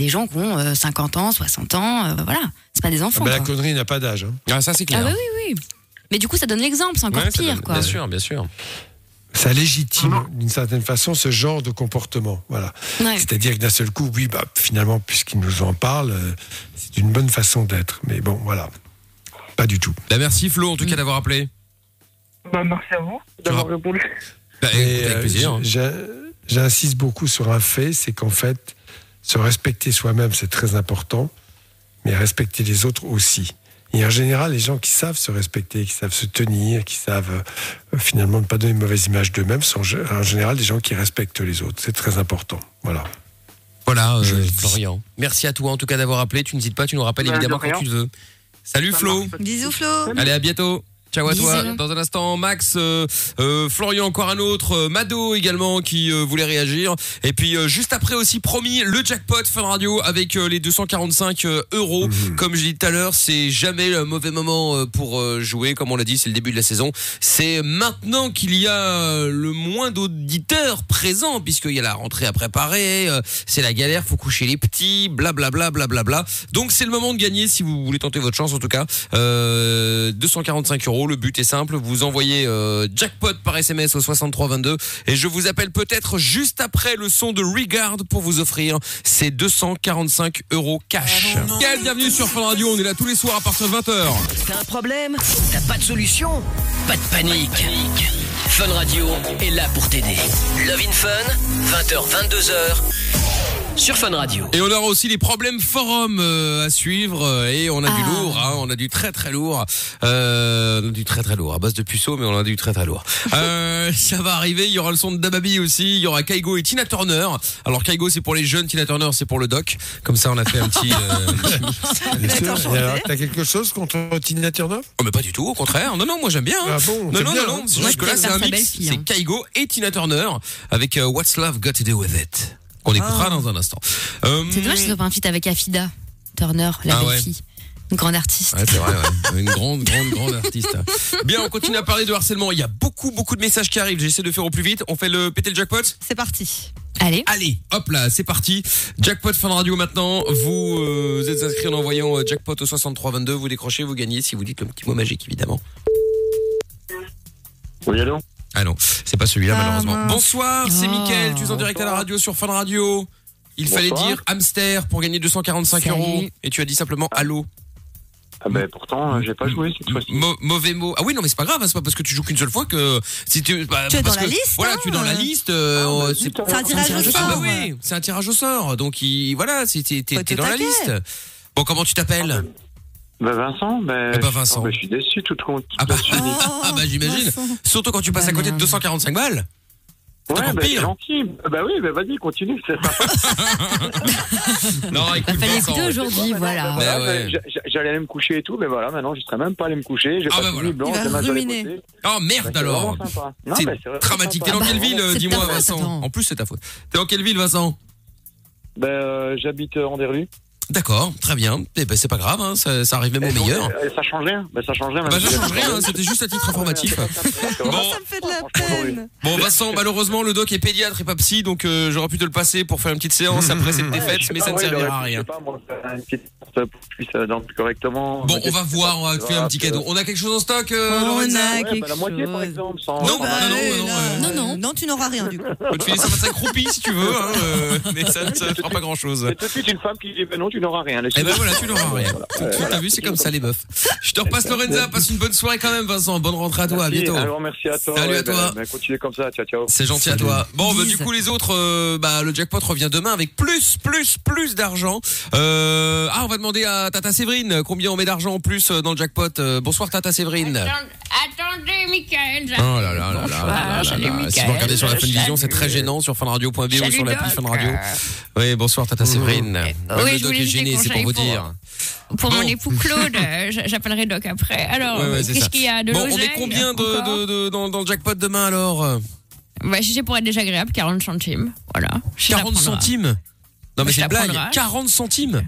des gens qui ont euh, 50 ans, 60 ans, euh, voilà. C'est pas des Ah enfants. bah, la connerie n'a pas d'âge. hein. Ah, ça c'est Ah clair. bah oui, oui. Mais du coup, ça donne l'exemple, c'est encore Ouais, pire, donne- quoi. Bien sûr, bien sûr. Ça légitime d'une certaine façon ce genre de comportement. Voilà. Ouais. C'est-à-dire que d'un seul coup, oui, bah, finalement, puisqu'il nous en parle, euh, c'est une bonne façon d'être. Mais bon, voilà. Pas du tout. Bah, merci Flo en tout cas Mm. d'avoir appelé. Bah, merci à vous d'avoir répondu. Bah, euh, hein. J'insiste beaucoup sur un fait, c'est qu'en fait, se respecter soi-même, c'est très important, mais respecter les autres aussi. Et en général, les gens qui savent se respecter, qui savent se tenir, qui savent euh, finalement ne pas donner une mauvaise image d'eux-mêmes, sont en général des gens qui respectent les autres. C'est très important. Voilà. Voilà, euh. Florian. Merci à toi en tout cas d'avoir appelé. Tu n'hésites pas, tu nous rappelles de évidemment quand tu le veux. Salut Flo. Bisous Flo. Allez, à bientôt. Ciao à toi. Bisous. Dans un instant, Max, euh, euh, Florian, encore un autre, euh, Mado également qui euh, voulait réagir. Et puis euh, juste après aussi promis le jackpot Fun Radio avec euh, les 245 euh, euros. Comme je dis tout à l'heure, c'est jamais le mauvais moment euh, pour euh, jouer. Comme on l'a dit, c'est le début de la saison. C'est maintenant qu'il y a le moins d'auditeurs présents puisqu'il y a la rentrée à préparer. euh, c'est la galère, faut coucher les petits, blablabla, blablabla. Donc c'est le moment de gagner si vous voulez tenter votre chance en tout cas. Euh, 245 euros. Le but est simple. Vous envoyez euh, jackpot par SMS au 6322 et je vous appelle peut-être juste après le son de Regard pour vous offrir ces 245 euros cash. Quelle bienvenue sur Fun Radio. On est là tous les soirs à partir de 20h. T'as un problème? T'as pas de solution? Pas de panique. Fun Radio est là pour t'aider. Love in Fun, 20h, 22h, sur Fun Radio. Et on aura aussi les problèmes forum euh, à suivre euh, et on a du Ah. lourd, hein, on a du très très lourd, euh, on a du très très lourd à base de puceaux, mais on a du très très lourd. Euh, ça va arriver, il y aura le son de Dababy aussi, il y aura Kaigo et Tina Turner. Alors Kaigo c'est pour les jeunes, Tina Turner c'est pour le doc. Comme ça on a fait un petit. Euh... T'as quelque chose contre Tina Turner? Oh mais pas du tout, au contraire. Non non, moi j'aime bien. hein. Ah bon Non non bien, non non, hein c'est Moi, juste que je là c'est préfère un sa mix, belle-fille, c'est hein. Kaigo et Tina Turner avec euh, What's Love Got to Do With It. Qu'on écoutera dans un instant. Euh, C'est dommage qu'ils soient pas un feat avec Afida Turner, la Ah ouais. belle fille. Une grande artiste. Ouais, c'est vrai, ouais. Une grande, grande, grande artiste. Bien, on continue à parler de harcèlement. Il y a beaucoup, beaucoup de messages qui arrivent. J'essaie de faire au plus vite. On fait le péter le jackpot C'est parti. Allez. Allez, hop là, c'est parti. Jackpot Fun Radio maintenant. Vous, euh, êtes inscrit en envoyant euh, jackpot au 6322. Vous décrochez, vous gagnez si vous dites le petit mot magique, évidemment. Oui, allô? Ah non, c'est pas celui-là, Ah, malheureusement. mince. Bonsoir, c'est Oh. Mickaël. Tu es en direct à la radio sur Fun Radio. Il fallait dire hamster pour gagner 245 Salut. euros. Et tu as dit simplement allô. Ah ben pourtant, euh, j'ai pas joué cette fois-ci. Mau- mauvais mot. Ah oui, non, mais c'est pas grave, hein, c'est pas parce que tu joues qu'une seule fois que si tu. bah, Tu es parce dans la liste, Voilà, hein, tu es dans la euh. liste. euh, Ah, bah, c'est- un tirage au Ah sort. bah oui, c'est un tirage au sort. Donc il, voilà, être dans la liste. Bon, comment tu t'appelles? Bah Vincent, ben. Eh ben, Vincent. oh, ben, je suis déçu tout compte. Ah bah, Oh, ah bah j'imagine. Vincent. Surtout quand tu passes Ah, à côté de merde. 245 balles. Ouais, bah, pire. c'est gentil. Bah oui, bah vas-y, continue. Non, Il écoute, fallait Vincent. écouter aujourd'hui, voilà. Voilà, Bah ouais. bah, J'allais aller me coucher et tout, mais voilà, maintenant je serais même pas allé me coucher. J'ai Ah pas bah voilà. blanc, Il va ruminer. Oh Bah, merde alors. C'est bah, dramatique. T'es dans quelle ville, C'est dis-moi, Vincent? En plus, c'est ta faute. T'es dans quelle ville, Vincent? Bah, euh, j'habite euh, Anderlu. D'accord, très bien. Eh ben, c'est pas grave, hein, ça, ça arrive même au Et donc, meilleur. euh, Ça change rien. Bah, ça change rien. Bah, même ça change rien, hein, c'était juste à titre informatif. Bon. Ça me fait de la peine. Bon Vincent, malheureusement le doc est pédiatre et pas psy, donc euh, j'aurais pu te le passer pour faire une petite séance après cette défaite, mais ça ne servira à rien. Euh, correctement. Bon, on va voir, on va te faire un petit cadeau. On a quelque chose en stock, euh, On a quelque bah, la moitié, par chose. exemple. Non, Bah, bah, non, non, non, non. Non, tu n'auras rien du coup. Je peux te filer 125 roupies si tu veux, hein, euh, mais ça ne fera pas grand chose. C'est tout de suite une femme qui dit ben non, tu n'auras rien. Eh ben voilà, tu n'auras rien. Voilà. Tu as vu, c'est comme ça les meufs. Je te repasse Lorenza, passe une bonne soirée quand même Vincent, bonne rentrée à toi, à bientôt. Grand merci à toi. Salut à ouais, ben, toi. ben, continuez comme ça. Ciao, ciao. C'est gentil à toi. Bon, bah, du coup, les autres, euh, bah, le jackpot revient demain avec plus, plus, plus d'argent. Euh, ah, on va demander à Tata Séverine combien on met d'argent en plus euh, dans le jackpot. Euh, bonsoir Tata Séverine. Attendez, Michael. Oh là là là là là là là salut, là. Mickaël. Si vous regardez sur la Salut. Funvision, c'est très gênant sur funradio.be ou sur l'appli. Fun Radio. Oui, bonsoir Tata Séverine. Même oui, je voulais est juste gêné, c'est pour vous pour- dire. Pour mon époux Claude, euh, j'appellerai Doc après. Alors, Ouais, ouais, c'est qu'est-ce qu'il y a de Bon, on met combien de, encore de, de- dans, dans le jackpot demain alors? Bah, si pour être désagréable, 40 centimes. Voilà. Je 40 l'apprendrai. centimes? Non mais Je c'est une blague. l'apprendrai. 40 centimes?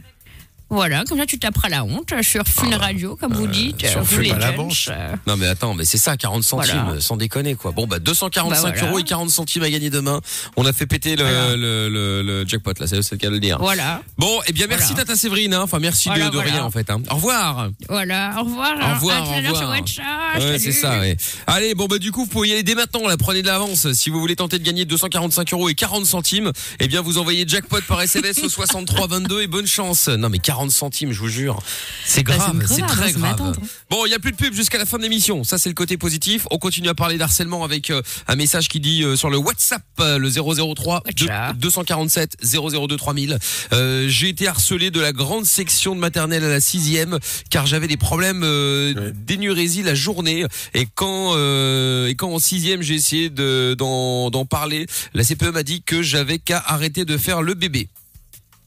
Voilà, comme ça tu taperas la honte sur Fun Radio, comme vous dites. Ah, sur vous Fun les à la manche. euh, Non mais attends, mais c'est ça, 40 centimes, Voilà. sans déconner quoi. Bon bah 245 Bah, voilà. euros et 40 centimes à gagner demain. On a fait péter le, le, le, le jackpot là, c'est c'est le cas de le dire. Voilà, Bon, eh bien merci. Tata Séverine, hein. enfin merci Voilà, de, voilà. rien en fait. Hein. Au revoir. voilà, au revoir. Au revoir, à tout à au l'heure revoir. sur WhatsApp. Ouais, salut. c'est ça. Ouais. Allez, bon bah du coup vous pouvez y aller dès maintenant. Là, prenez de l'avance. Si vous voulez tenter de gagner 245 euros et 40 centimes, eh bien vous envoyez jackpot par SMS au 63 22 et bonne chance. Non mais 40 centimes, je vous jure, c'est Bah, grave, c'est très hein, grave. hein. Bon, il y a plus de pub jusqu'à la fin de l'émission. Ça c'est le côté positif. On continue à parler d'harcèlement avec euh, un message qui dit euh, sur le WhatsApp euh, le 003 deux- WhatsApp. 247 002 3000. Euh, j'ai été harcelé de la grande section de maternelle à la sixième car j'avais des problèmes euh, Ouais. d'énurésie la journée et quand euh, et quand en sixième j'ai essayé de d'en d'en parler, la CPE m'a dit que j'avais qu'à arrêter de faire le bébé.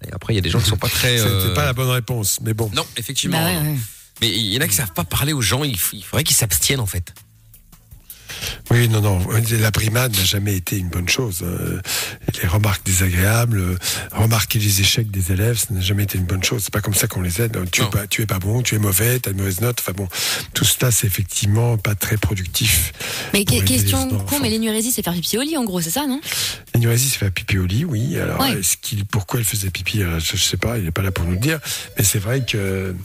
Et après il y a des gens qui sont pas très. C'était euh, pas la bonne réponse, mais bon. Non, effectivement. Bah ouais, ouais. Mais il y en a qui savent pas parler aux gens. Il faudrait qu'ils s'abstiennent en fait. Oui, non, non. La brimade n'a jamais été une bonne chose. Euh, Les remarques désagréables, euh, remarquer les échecs des élèves, ça n'a jamais été une bonne chose. C'est pas comme ça qu'on les aide. Tu es pas, tu es pas bon, tu es mauvais, t'as une mauvaise note. Enfin bon, tout cela, c'est effectivement pas très productif. Mais que- question con, mais l'énurésie, c'est faire pipi au lit, en gros, c'est ça, non? L'énurésie, c'est faire pipi au lit, oui. Alors, Ouais. est-ce qu'il, pourquoi elle faisait pipi? Euh, je, sais pas, il est pas là pour nous le dire. Mais c'est vrai que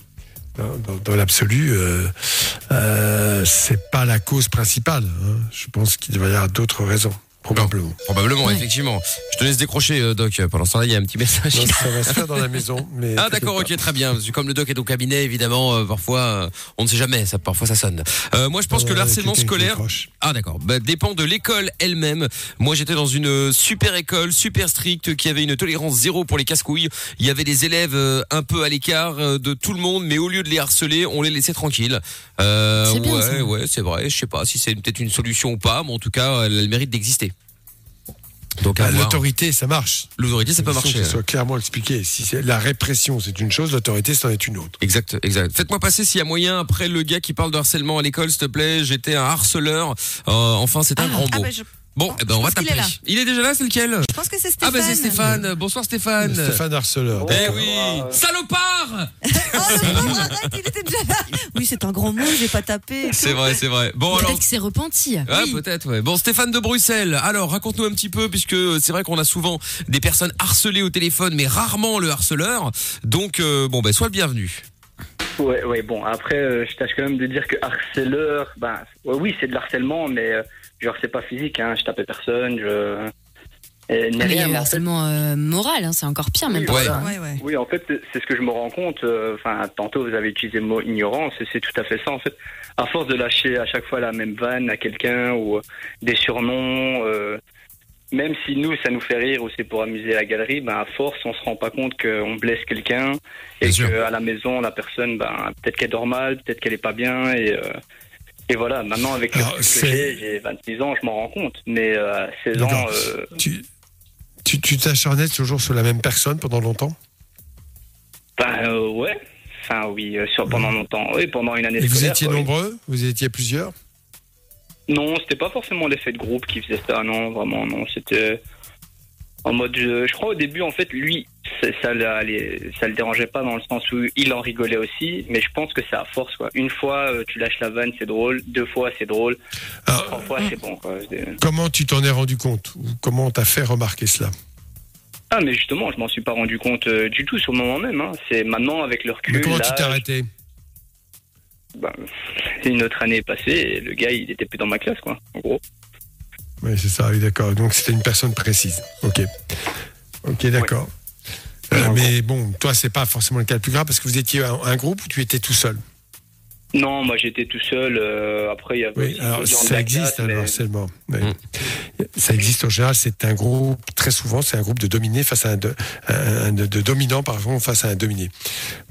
dans, l'absolu, euh, euh, c'est pas la cause principale. hein. Je pense qu'il devrait y avoir d'autres raisons, probablement. Probablement, Ouais. effectivement. Je te laisse décrocher, euh, Doc. Pendant ce temps-là, il y a un petit message. Non, ça va se faire dans la maison. Mais Ah d'accord, ok, très bien. Comme le doc est au cabinet, évidemment, euh, parfois, euh, on ne sait jamais. Ça, parfois, ça sonne. Euh, moi, je pense que Ouais, le harcèlement quelqu'un qui scolaire. Ah d'accord. Bah, dépend de l'école elle-même. Moi j'étais dans une euh, super école, super stricte, qui avait une tolérance zéro pour les casse-couilles. Il y avait des élèves euh, un peu à l'écart euh, de tout le monde, mais au lieu de les harceler, on les laissait tranquilles. Euh, bien, ouais, ouais, c'est vrai. Je sais pas si c'est peut-être une solution ou pas, mais en tout cas, elle a le mérite d'exister. Donc Bah, voir. L'autorité, ça marche. l'autorité, ça peut Il faut marcher. Que ce soit clairement expliqué. Si c'est la répression, c'est une chose, l'autorité, c'en est une autre. Exact, exact. Faites-moi passer s'il y a moyen après le gars qui parle de harcèlement à l'école, s'il te plaît. J'étais un harceleur. Euh, enfin, c'est un grand Ah mot. bah, je, Bon, eh ben, on va est là. Il est déjà là, c'est lequel? Je pense que c'est Ah Stéphane. bah c'est Stéphane. Bonsoir Stéphane. Stéphane Harceleur. Eh oui, salopard Oh, le pauvre, arrête, il était déjà là. Oui, c'est un grand mot, j'ai pas tapé. C'est vrai, c'est vrai. Bon alors. Peut-être qu'il s'est repenti. Ah, Oui. peut-être, ouais. Bon, Stéphane de Bruxelles. Alors, raconte-nous un petit peu, puisque c'est vrai qu'on a souvent des personnes harcelées au téléphone, mais rarement le harceleur. Donc, euh, bon, ben, sois le bienvenu. Ouais, ouais, bon, après, euh, je tâche quand même de dire que harceleur, ben, ouais, oui, c'est de l'harcèlement, mais euh, genre, c'est pas physique, hein, je tapais personne, je. Et, Ah, mais il y rien, a eu harcèlement euh, moral, hein, c'est encore pire, même Oui, pour Ouais. ça. Ouais, ouais. Oui, en fait, c'est ce que je me rends compte. euh, Enfin, tantôt vous avez utilisé le mot ignorance, et c'est tout à fait ça. En fait, à force de lâcher à chaque fois la même vanne à quelqu'un ou euh, des surnoms, euh, même si nous ça nous fait rire ou c'est pour amuser la galerie, ben à force on se rend pas compte qu'on blesse quelqu'un et qu'à la maison la personne, ben peut-être qu'elle dort mal, peut-être qu'elle est pas bien et euh, et voilà. Maintenant avec le Alors, recul que j'ai, j'ai 26 ans, je m'en rends compte. Mais euh, à 16 ans, euh, Tu, tu, tu t'acharnais toujours sur la même personne pendant longtemps? Ben euh, ouais. Enfin oui, euh, sur pendant longtemps, oui, pendant une année Et vous étiez quoi, oui. nombreux? Vous étiez plusieurs? Non, c'était pas forcément l'effet de groupe qui faisait ça, non, vraiment, non. C'était en mode, je, je crois au début, en fait, lui, ça, le- ça le dérangeait pas dans le sens où il en rigolait aussi, mais je pense que c'est à force, quoi. Une fois, euh, tu lâches la vanne, c'est drôle. Deux fois, c'est drôle. Alors, Trois fois, c'est bon, quoi. Comment tu t'en es rendu compte Comment on t'a fait remarquer cela? Ah, mais justement, je m'en suis pas rendu compte euh, du tout sur le moment même. Hein. C'est maintenant, avec le recul, Mais comment tu t'es arrêté? ben, une autre année passée et le gars, il était plus dans ma classe, quoi, en gros. Oui, c'est ça, oui, d'accord. Donc c'était une personne précise. Ok. Ok, d'accord. Euh, Ouais. Mais bon, toi, c'est pas forcément le cas le plus grave parce que vous étiez un, un groupe ou tu étais tout seul? Non, moi, j'étais tout seul. euh, après, il y avait Oui, alors ça existe, classe, hein, le mais- harcèlement. Oui. Mm. Ça existe en général, c'est un groupe, très souvent, c'est un groupe de dominés face à un, de, un- un de, de dominants, par exemple, face à un dominé.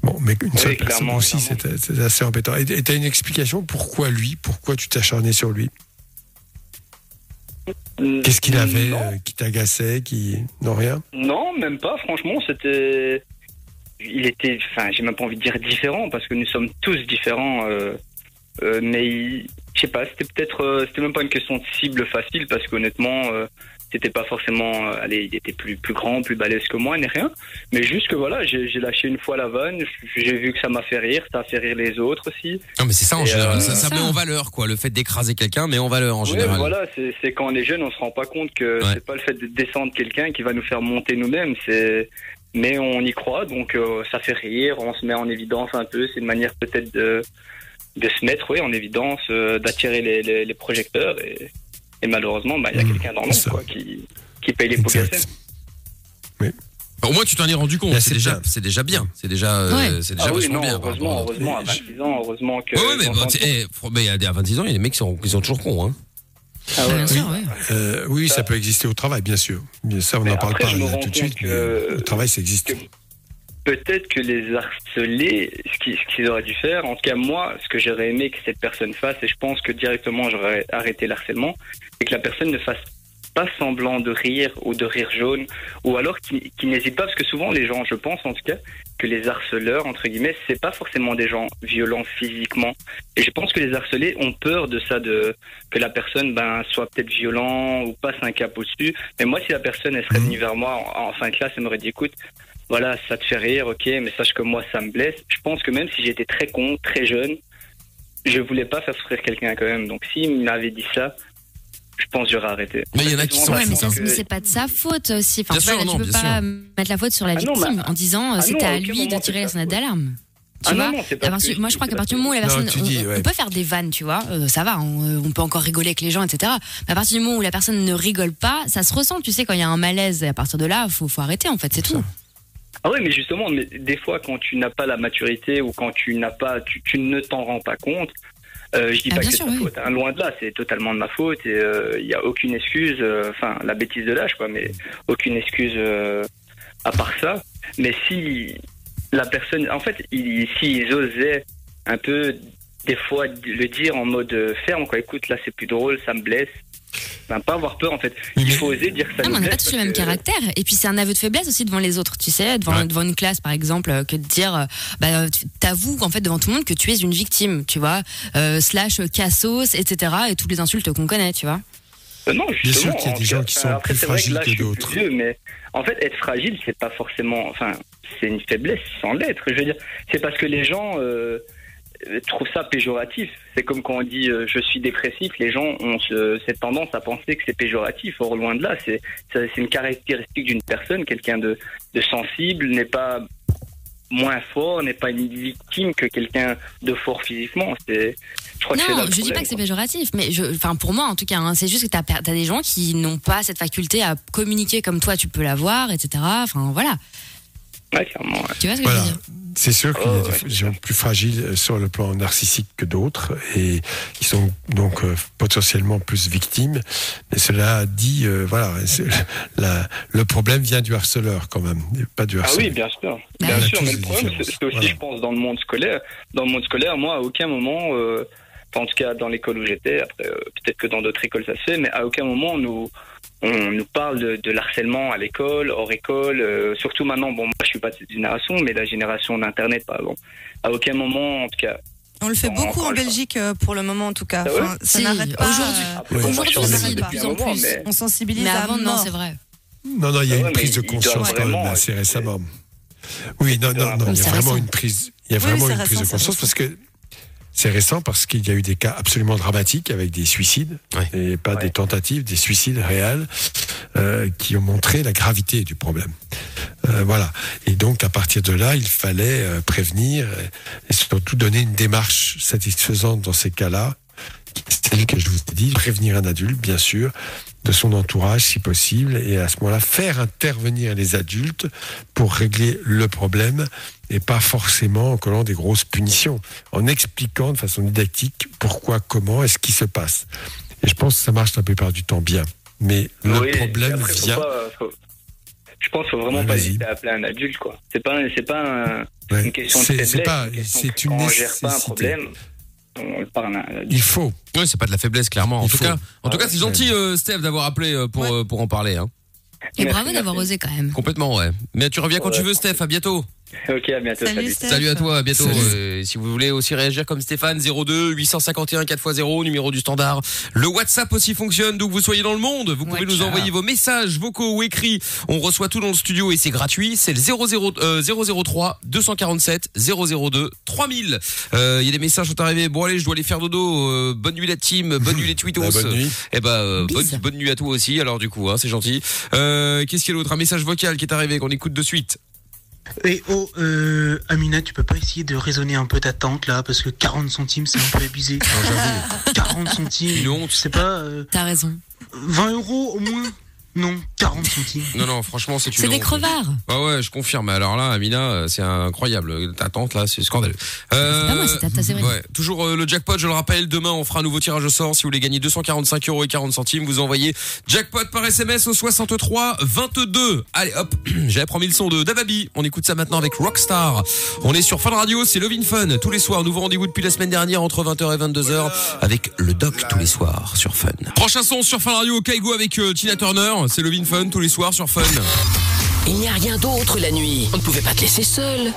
Bon, mais une seule personne aussi, c'est c'est assez embêtant. Et tu as une explication pourquoi lui Pourquoi tu t'acharnais sur lui? Qu'est-ce qu'il avait euh, qui t'agaçait qui... Non, rien? Non, même pas. Franchement, c'était. Il était. Enfin, j'ai même pas envie de dire différent parce que nous sommes tous différents. euh, euh, mais il- je sais pas. C'était peut-être. c'était même pas une question de cible facile parce qu'honnêtement, c'était pas forcément, euh, allez, il était plus plus grand, plus balèze que moi, ni rien. Mais juste que voilà, j'ai j'ai lâché une fois la vanne, j'ai vu que ça m'a fait rire, ça a fait rire les autres aussi. Non, mais c'est ça en Et, général. euh, ça, ça met en valeur, quoi. Le fait d'écraser quelqu'un, mais en valeur en Ouais, général. voilà, c'est c'est quand on est jeune, on se rend pas compte que Ouais. c'est pas le fait de descendre quelqu'un qui va nous faire monter nous-mêmes, c'est mais on y croit, donc euh, ça fait rire, on se met en évidence un peu, c'est une manière peut-être de de se mettre oui, en évidence, euh, d'attirer les, les, les projecteurs et, et malheureusement, bah, il y a Mmh, quelqu'un dans l'ombre ça. quoi, qui qui paye les pots cassés. Au moins, tu t'en es rendu compte. C'est c'est déjà, bien. c'est déjà bien. C'est déjà, euh, Ouais. c'est déjà Ah oui, vachement non, bien. heureusement, heureusement, à 26 ans, heureusement que. Ouais, ouais, mais bah, eh, fr- mais à 26 ans, il y a des mecs qui sont, qui sont toujours cons, hein. Ah ouais. Bien sûr, ouais. Euh, oui, ça peut exister au travail, bien sûr. Mais ça, on n'en parle après, pas là, tout de suite. que- mais au travail, ça existe. que- Peut-être que les harcelés, ce qu'ils auraient dû faire, en tout cas moi, ce que j'aurais aimé que cette personne fasse, et je pense que directement j'aurais arrêté l'harcèlement, c'est que la personne ne fasse pas semblant de rire ou de rire jaune, ou alors qu'il qu'il n'hésite pas, parce que souvent les gens, je pense en tout cas, que les harceleurs, entre guillemets, c'est pas forcément des gens violents physiquement. Et je pense que les harcelés ont peur de ça, de que la personne ben, soit peut-être violent ou passe un cap au-dessus. Mais moi, si la personne elle serait venue vers moi en, en fin de classe, elle m'aurait dit, écoute, voilà, ça te fait rire, ok, mais sache que moi, ça me blesse. Je pense que même si j'étais très con, très jeune, je voulais pas faire souffrir quelqu'un quand même. Donc s'il m'avait dit ça, je pense que j'aurais arrêté. Mais il y en a qui sont Ouais, mais que- mais c'est pas de sa faute aussi. Enfin, Bien tu vois, sûr, là, non, tu peux bien pas mettre la faute sur la Ah non, victime mais- en disant euh, Ah c'était non, à lui de tirer la sonnette d'alarme. Tu Ah vois non, non, c'est pas À partir- ce que je moi, je crois c'est qu'à partir du moment où la personne, tu on, dis, on ouais. peut faire des vannes, tu vois, euh, ça va, on, euh, on peut encore rigoler avec les gens, etc. Mais à partir du moment où la personne ne rigole pas, ça se ressent, tu sais, quand il y a un malaise. Et à partir de là, faut, faut arrêter, en fait, c'est tout. Ah oui, mais justement, mais des fois, quand tu n'as pas la maturité ou quand tu n'as pas, tu, tu ne t'en rends pas compte. Euh, je dis Ah, pas que c'est ta oui. faute, hein, loin de là, c'est totalement de ma faute et il n'y a aucune excuse, euh, enfin la bêtise de l'âge quoi, mais aucune excuse euh, à part ça. Mais si la personne, en fait, ils- s'ils osaient un peu des fois le dire en mode euh, ferme quoi, écoute là c'est plus drôle, ça me blesse, ben, pas avoir peur en fait. Il mais- faut oser dire que ça Non, mais nous on n'a pas tous le même que- caractère. Et puis c'est un aveu de faiblesse aussi devant les autres, tu sais, devant, Ouais. devant une classe par exemple, euh, que de dire, euh, bah, tu- t'avoues en fait devant tout le monde que tu es une victime, tu vois, euh, slash cassos, etc. Et toutes les insultes qu'on connaît, tu vois. Euh, non, sûr justement, qu'il y a des gens cas, qui sont après, plus fragiles que je suis plus d'autres. mais en fait, être fragile, c'est pas forcément. Enfin, c'est une faiblesse sans l'être. Je veux dire, c'est parce que les gens euh, trouvent ça péjoratif. C'est comme quand on dit euh, je suis dépressif, les gens ont ce- cette tendance à penser que c'est péjoratif. Or, loin de là, c'est une caractéristique d'une personne. Quelqu'un de, de sensible n'est pas moins fort, n'est pas une victime que quelqu'un de fort physiquement. C'est, Non, je dis pas problème, que c'est péjoratif, mais je, enfin pour moi en tout cas, hein, c'est juste que t'as as des gens qui n'ont pas cette faculté à communiquer comme toi, tu peux l'avoir, etc. Enfin voilà, Ouais, clairement. ouais. tu vois ce que Voilà. je veux dire C'est sûr qu'il y a Oh, des gens plus fragiles sur le plan narcissique que d'autres et qui sont donc euh, potentiellement plus victimes. Mais cela dit, euh, voilà, la- le problème vient du harceleur quand même, pas du Ah harceleur. oui, bien sûr. Bah Bien sûr, mais le problème, c'est aussi, Voilà. je pense, dans le monde scolaire. Dans le monde scolaire, moi, à aucun moment, euh, en tout cas dans l'école où j'étais, après, euh, peut-être que dans d'autres écoles ça se fait, mais à aucun moment on nous, on nous parle de, de l'harcèlement à l'école, hors école, euh, surtout maintenant, bon, moi je suis pas de cette génération, mais la génération d'Internet, par exemple. À aucun moment, en tout cas. On le fait beaucoup en Belgique euh, pour le moment en tout cas. Ah Enfin, ça Si, n'arrête pas. aujourd'hui- si, de plus en plus. mais- On sensibilise Mais à avant, non, c'est vrai. Non, non, il y a Ah une prise de conscience quand même assez récemment. Oui, non, non, non, il y a vraiment une prise, il y a vraiment une prise de conscience parce que c'est récent parce qu'il y a eu des cas absolument dramatiques avec des suicides et pas Ouais. des tentatives, des suicides réels euh, qui ont montré la gravité du problème. Euh, voilà. Et donc à partir de là, il fallait euh, prévenir et surtout donner une démarche satisfaisante dans ces cas-là. celle que je vous ai dit, prévenir un adulte, bien sûr, de son entourage si possible, et à ce moment-là, faire intervenir les adultes pour régler le problème, et pas forcément en collant des grosses punitions, en expliquant de façon didactique pourquoi, comment, et ce qui se passe. Et je pense que ça marche la plupart du temps bien. Mais le Oui, problème après, faut vient. pas- faut- Je pense qu'il faut vraiment Ouais, pas hésiter à appeler un adulte, quoi. C'est pas, c'est pas un- Ouais. une question de C'est- faiblesse. c'est pas- une question c'est une on gère pas un nécessité. problème, on le parle à un adulte. Il faut. Ouais, c'est pas de la faiblesse, clairement. En Il tout faut. cas, en tout Ah cas, c'est gentil, euh, Steph, d'avoir appelé euh, pour, Ouais. euh, pour en parler. Hein. Et Merci, bravo d'avoir osé quand même. Complètement, ouais. Mais tu reviens quand Ouais. tu veux, Steph. À bientôt. Ok, à bientôt. Salut, Salut. Salut à toi, à bientôt. Euh, si vous voulez aussi réagir comme Stéphane, 02 851 4x0, numéro du standard. Le WhatsApp aussi fonctionne, d'où que vous soyez dans le monde. Vous pouvez nous envoyer vos messages vocaux ou écrits. On reçoit tout dans le studio et c'est gratuit. C'est le 00, euh, 003 247 002 3000. Euh, Il y a des messages qui sont arrivés. Bon allez, je dois aller faire dodo. Euh, bonne nuit la team, bonne nuit les tweetos. Bah, bonne nuit. Eh ben, euh, bonne, bonne nuit à toi aussi. Alors du coup, hein, c'est gentil. Euh, Qu'est-ce qu'il y a d'autre? Un message vocal qui est arrivé qu'on écoute de suite. Et oh, euh, Amina, tu peux pas essayer de raisonner un peu ta tante là, parce que 40 centimes c'est un peu abusé. 40 centimes. Une honte. Je sais pas, euh, T'as raison. 20 euros au moins. Non, 40 centimes. Non, non, franchement, c'est une C'est des crevards. Ah ouais, je confirme. Alors là, Amina, euh, c'est incroyable. Ta tante là, c'est scandaleux. Euh, C'est pas moi, c'est ta- ta Séverine. Ouais, toujours euh, le jackpot. Je le rappelle, demain on fera un nouveau tirage au sort. Si vous voulez gagner 245 euros et 40 centimes, vous envoyez jackpot par SMS au 63 22. Allez, hop, j'avais promis le son de Davabi. On écoute ça maintenant avec Rockstar. On est sur Fun Radio, c'est Love in Fun tous les soirs. Nouveau rendez-vous depuis la semaine dernière entre 20h et 22h avec le doc tous les soirs sur Fun. Prochain son sur Fun Radio, Kaigo avec euh, Tina Turner. C'est Love in Fun tous les soirs sur Fun. Il n'y a rien d'autre la nuit. On ne pouvait pas te laisser seul.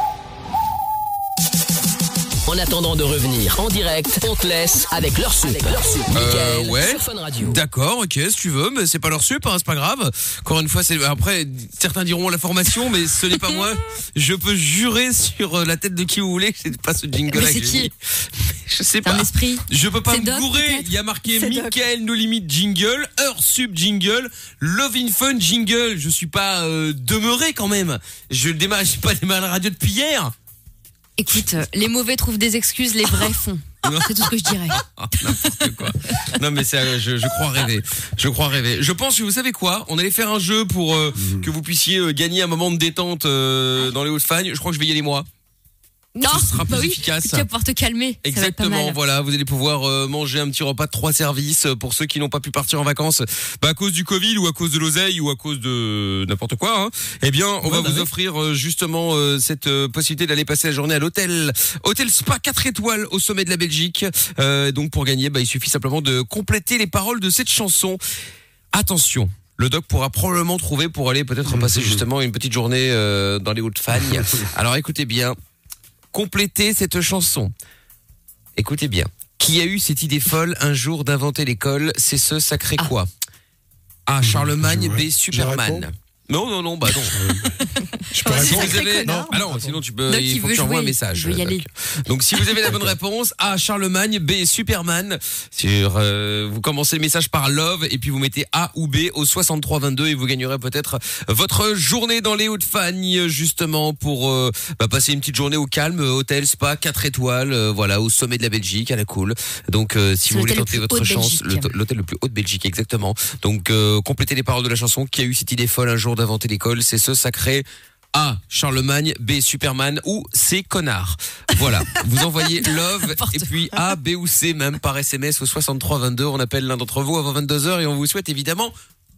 En attendant de revenir en direct, on te laisse avec leur. Euh, Mickaël ouais. sur Fun Radio. D'accord, ok, si tu veux, mais c'est pas leur sup, hein, c'est pas grave. Encore une fois, c'est après certains diront la formation, mais ce n'est pas moi. Je peux jurer sur euh, la tête de qui vous voulez que c'est pas ce jingle là Mais c'est que j'ai qui. Je sais un pas. esprit. Je peux pas me Doc, gourer. Il y a marqué. Michael No Limit Jingle, Heure Sub Jingle, Love in Fun Jingle. Je suis pas euh, demeuré quand même. Je démarre, j'ai pas démarré la radio depuis hier. Écoute, euh, les mauvais trouvent des excuses, les vrais font. C'est tout ce que je dirais. Ah, N'importe quoi. Non mais je, je crois rêver. Je crois rêver. Je pense que vous savez quoi? On allait faire un jeu pour euh, que vous puissiez euh, gagner un moment de détente euh, dans les Hauts-de-Fagne. Je crois que je vais y aller moi. Non, Ce sera bah plus oui, efficace. Tu vas pouvoir te calmer. Exactement, voilà, vous allez pouvoir euh, manger un petit repas de trois services euh, pour ceux qui n'ont pas pu partir en vacances bah, à cause du Covid ou à cause de l'oseille ou à cause de n'importe quoi. Hein. Eh bien, on va vous offrir euh, justement euh, cette euh, possibilité d'aller passer la journée à l'hôtel Hôtel Spa 4 étoiles au sommet de la Belgique. Euh, donc pour gagner, bah, il suffit simplement de compléter les paroles de cette chanson. Attention. Le doc pourra probablement trouver pour aller peut-être passer justement une petite journée euh, dans les Hauts-de-Fagne. Alors écoutez bien, complétez cette chanson. Écoutez bien. Qui a eu cette idée folle un jour d'inventer l'école C'est ce sacré quoi? A. Charlemagne, je- B. Superman. Non, non, non, bah non. Je vous avez... Ah non, sinon tu peux. Doc, il faut que tu envoies un message. Y aller. Donc si vous avez la bonne réponse, A. Charlemagne, B. Superman. Sur, euh, vous commencez le message par Love et puis vous mettez A ou B au 6322 et vous gagnerez peut-être votre journée dans les Hauts-de-Fagne justement pour euh, bah, passer une petite journée au calme, euh, hôtel, spa, 4 étoiles, euh, voilà, au sommet de la Belgique, à la cool. Donc euh, si vous voulez tenter votre chance, l'hôtel le plus haut de Belgique exactement. Donc euh, complétez les paroles de la chanson qui a eu cette idée folle un jour d'inventer l'école, c'est ce sacré a. Charlemagne, B. Superman ou C. Connard. Voilà. Vous envoyez Love et puis A, B ou C même par SMS au 6322. On appelle l'un d'entre vous avant 22h et on vous souhaite évidemment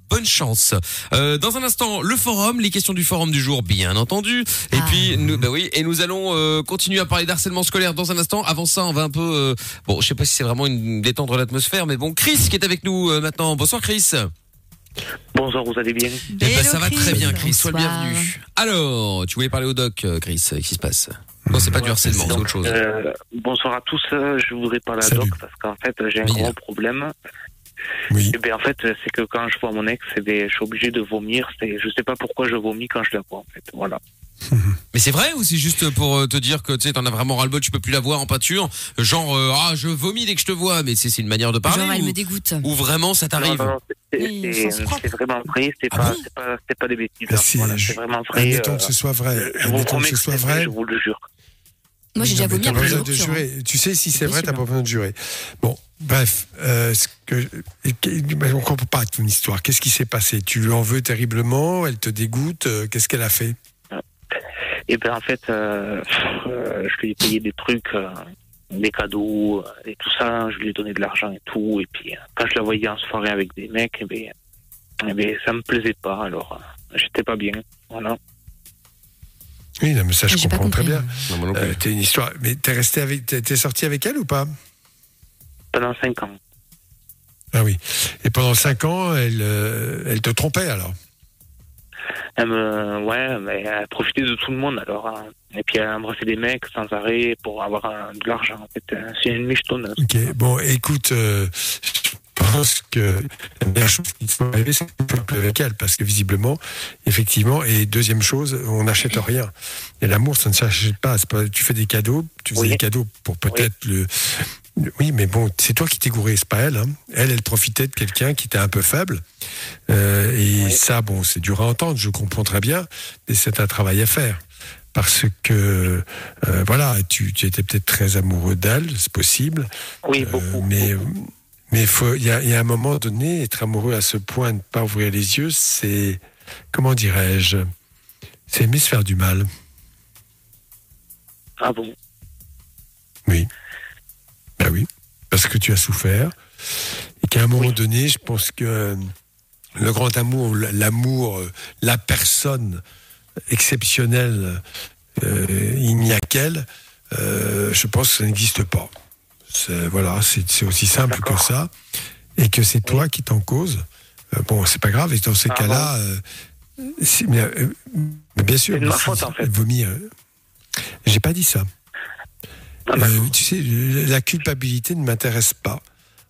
bonne chance. Euh, dans un instant, le forum, les questions du forum du jour, bien entendu. Et Ah. puis, nous, bah oui, et nous allons euh, continuer à parler d'harcèlement scolaire dans un instant. Avant ça, on va un peu, euh, bon, je sais pas si c'est vraiment une détendre l'atmosphère, mais bon, Chris qui est avec nous euh, maintenant. Bonsoir Chris. Bonsoir, vous allez bien Eh ben, ça va très bien, Chris. Sois le bienvenu. Alors, tu voulais parler au doc, euh, Chris. Qu'est-ce qui se passe Non, c'est pas du harcèlement, c'est autre chose. euh, bonsoir à tous. euh, Je voudrais parler à Salut. Doc parce qu'en fait, j'ai un Bien. gros problème. Oui. Et ben en fait, c'est que quand je vois mon ex, eh ben, je suis obligé de vomir. C'est, je sais pas pourquoi je vomis quand je la vois. En fait, voilà. Mais c'est vrai ou c'est juste pour euh, te dire que tu sais, t'en as vraiment ras-le-bol, tu peux plus la voir en peinture Genre, euh, ah, je vomis dès que je te vois, mais c'est c'est une manière de parler Genre, elle ou, me dégoûte. ou vraiment ça t'arrive c'est, vraiment vrai. C'est Ah pas, bon c'est pas, c'est pas des bêtises. Ah, hein. si, Voilà, je- c'est vraiment vrai. Admettons euh, que ce soit vrai. je vous Admettons que ce soit vrai. vrai. Je vous le jure. Moi, j'ai déjà vomi plusieurs de jurer. Tu sais, si c'est vrai, t'as pas besoin de jurer. Bon, bref, euh, ce que, mais on comprend pas ton histoire. Qu'est-ce qui s'est passé? Tu lui en veux terriblement? Elle te dégoûte? Euh, Qu'est-ce qu'elle a fait? Et ben en fait, euh, euh, je lui ai payé des trucs, euh, des cadeaux et tout ça. Je lui ai donné de l'argent et tout. Et puis quand je la voyais en soirée avec des mecs, eh ben, eh ben ça me plaisait pas. Alors j'étais pas bien. Voilà. Oui, non, mais ça, je comprends très bien. Euh, t'es une histoire. Mais t'es resté avec, t'es t'es sorti avec elle ou pas? Pendant cinq ans. Ah oui. Et pendant cinq ans, elle, euh, elle te trompait alors? Elle me, ouais, mais elle profitait de tout le monde alors. hein. Et puis elle embrassait des mecs sans arrêt pour avoir de l'argent. En fait, Euh, c'est une michetonneuse. Ok, bon, écoute, euh, je pense que la meilleure chose qui soit arrivée, c'est plus avec elle, parce que visiblement, effectivement, et deuxième chose, on n'achète rien. Et l'amour, ça ne s'achète pas. Tu fais des cadeaux, tu Oui. des cadeaux pour peut-être le. Oui, mais bon, c'est toi qui t'es gouré, c'est pas elle. hein. Elle, elle profitait de quelqu'un qui était un peu faible. Euh, et ça, bon, c'est dur à entendre, je comprends très bien, mais c'est un travail à faire. Parce que, euh, voilà, tu, tu étais peut-être très amoureux d'elle, c'est possible. Oui, Euh, beaucoup. mais mais faut- il y y a un moment donné, être amoureux à ce point ne pas ouvrir les yeux, c'est comment dirais-je, c'est aimer se faire du mal. Ah bon? Oui. Parce que tu as souffert et qu'à un moment donné, je pense que euh, le grand amour, l'amour, euh, la personne exceptionnelle, euh, il n'y a qu'elle. euh, je pense que ça n'existe pas. Voilà, c'est aussi simple que ça, et que c'est toi qui t'en cause. Euh, bon, c'est pas grave. Et dans ces Ah cas-là, bien sûr, C'est de ma faute, en fait. vomir. J'ai pas dit ça. Ah, Euh, tu sais, la culpabilité ne m'intéresse pas.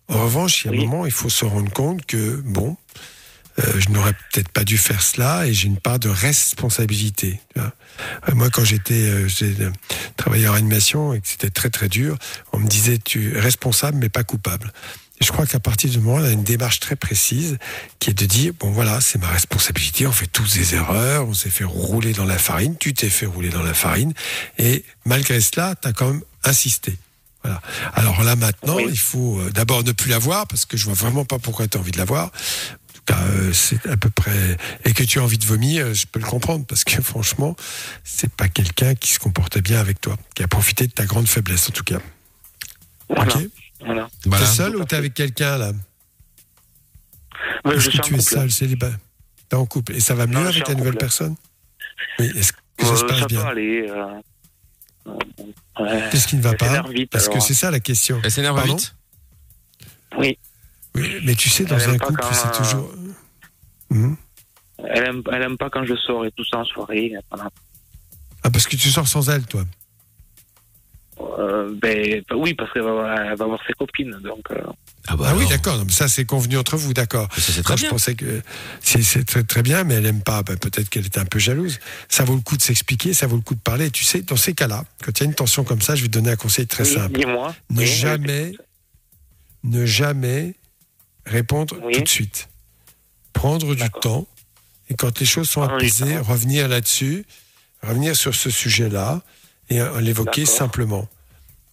En revanche, il y a un moment, il faut se rendre compte que, bon, euh, je n'aurais peut-être pas dû faire cela et j'ai une part de responsabilité. tu vois. Euh, moi, quand j'étais euh, j'ai, euh, travailleur en animation et que c'était très très dur, on me disait tu es responsable mais pas coupable. Et je crois qu'à partir du moment on a une démarche très précise qui est de dire bon voilà c'est ma responsabilité, on fait tous des erreurs, on s'est fait rouler dans la farine, tu t'es fait rouler dans la farine et malgré cela tu as quand même insisté. Voilà. Alors là maintenant, il faut euh, d'abord ne plus la voir parce que je vois vraiment pas pourquoi tu as envie de la voir. En tout cas, euh, c'est à peu près et que tu as envie de vomir, euh, je peux le comprendre parce que franchement, c'est pas quelqu'un qui se comportait bien avec toi, qui a profité de ta grande faiblesse en tout cas. Voilà. Ok. Voilà. T'es seul ou t'es avec quelqu'un là? Ouais, Est-ce je que tu es seul, célibataire T'es en couple et ça va mieux Non, avec ta nouvelle couple. personne? Oui. Est-ce que ça se passe ça bien? peut aller. euh, ouais. Qu'est-ce qui ne va pas vite, Parce que c'est ça la question. Elle s'énerve vite Oui. Oui, mais tu sais, dans Elle aime un pas couple, quand, c'est euh, toujours. Elle aime, elle aime pas quand je sors et tout ça en soirée. Voilà. Ah, parce que tu sors sans elle, toi. Euh, ben, bah oui, parce qu'elle va, va voir ses copines. Donc, euh, Ah, bah Ah oui, d'accord. Ça, c'est convenu entre vous, d'accord. Ça, c'est très Moi, je pensais que c'est très, très bien, mais elle aime pas. Ben, Peut-être qu'elle était un peu jalouse. Ça vaut le coup de s'expliquer, ça vaut le coup de parler. Tu sais, dans ces cas-là, quand il y a une tension comme ça, je vais te donner un conseil très oui, simple. dis-moi. Ne Oui, jamais, ne jamais répondre Oui. tout de suite. Prendre du temps et quand les choses sont apaisées, revenir là-dessus, revenir sur ce sujet-là et euh, l'évoquer simplement.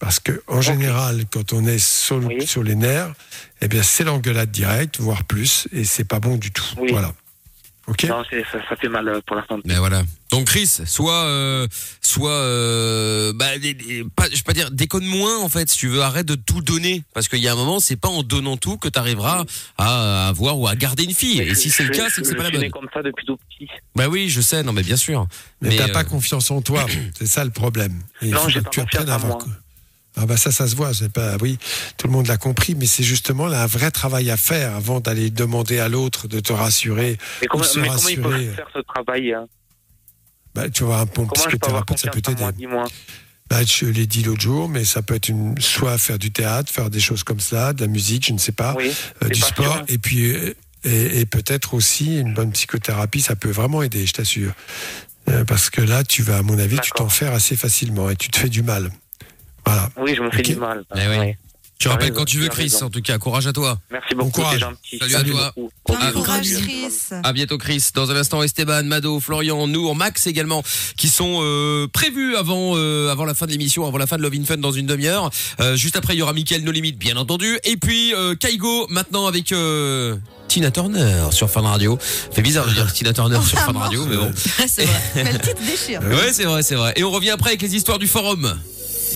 Parce que en général, quand on est sur, le- Oui. sur les nerfs, eh bien c'est l'engueulade directe, voire plus, et c'est pas bon du tout. Oui. Voilà. Ok. Non, c'est- ça, ça fait mal euh, pour la santé. Mais voilà. Donc Chris, soit, euh, soit, euh, bah, des- des- pas, je vais pas dire, déconne moins en fait. Si tu veux, arrête de tout donner, parce qu'il y a un moment, c'est pas en donnant tout que t'arriveras à avoir ou à garder une fille. Et si c'est le cas, c'est que c'est pas la Je suis né bonne. comme ça depuis tout petit. Bah oui, je sais. Non, mais bien sûr. Mais, t'as euh, pas confiance en toi, c'est ça le problème. Et il Non, faut j'ai que pas tu confiance en avoir. moi. Ah bah ça, ça se voit. C'est pas, oui, tout le monde l'a compris, mais c'est justement là un vrai travail à faire avant d'aller demander à l'autre de te rassurer. Mais comment, se mais comment ils rassurer. peuvent faire ce travail hein? Bah, tu vas voir un Comment avoir psychothérapeute, ça peut t'aider. Bah, je l'ai dit l'autre jour, mais ça peut être une, soit faire du théâtre, faire des choses comme ça, de la musique, je ne sais pas, Oui. euh, du sport, et puis euh, et, et peut-être aussi une bonne psychothérapie, ça peut vraiment aider, je t'assure. Euh, parce que là, tu vas, à mon avis, tu t'en faire assez facilement et tu te fais du mal. Voilà. Oui, je me fais du mal. Eh oui. Oui. Tu rappelles raison, quand tu veux, Chris. raison. En tout cas, courage à toi. Merci Bon beaucoup, courage. c'est gentil. Salut à toi. Ah, de courage, salut. Chris. À bientôt Chris. Dans un instant Esteban, Mado, Florian, Nour, Max également qui sont euh, prévus avant euh, avant la fin de l'émission, avant la fin de Love in Fun dans une demi-heure. Euh, juste après il y aura Mickaël No Limite bien entendu et puis euh, Kaigo maintenant avec euh, Tina Turner sur Fun Radio. Fait bizarre de dire Tina Turner sur Fun Radio mais bon. c'est vrai. Mais le titre déchire. Ouais, c'est vrai, c'est vrai. Et on revient après avec les histoires du forum.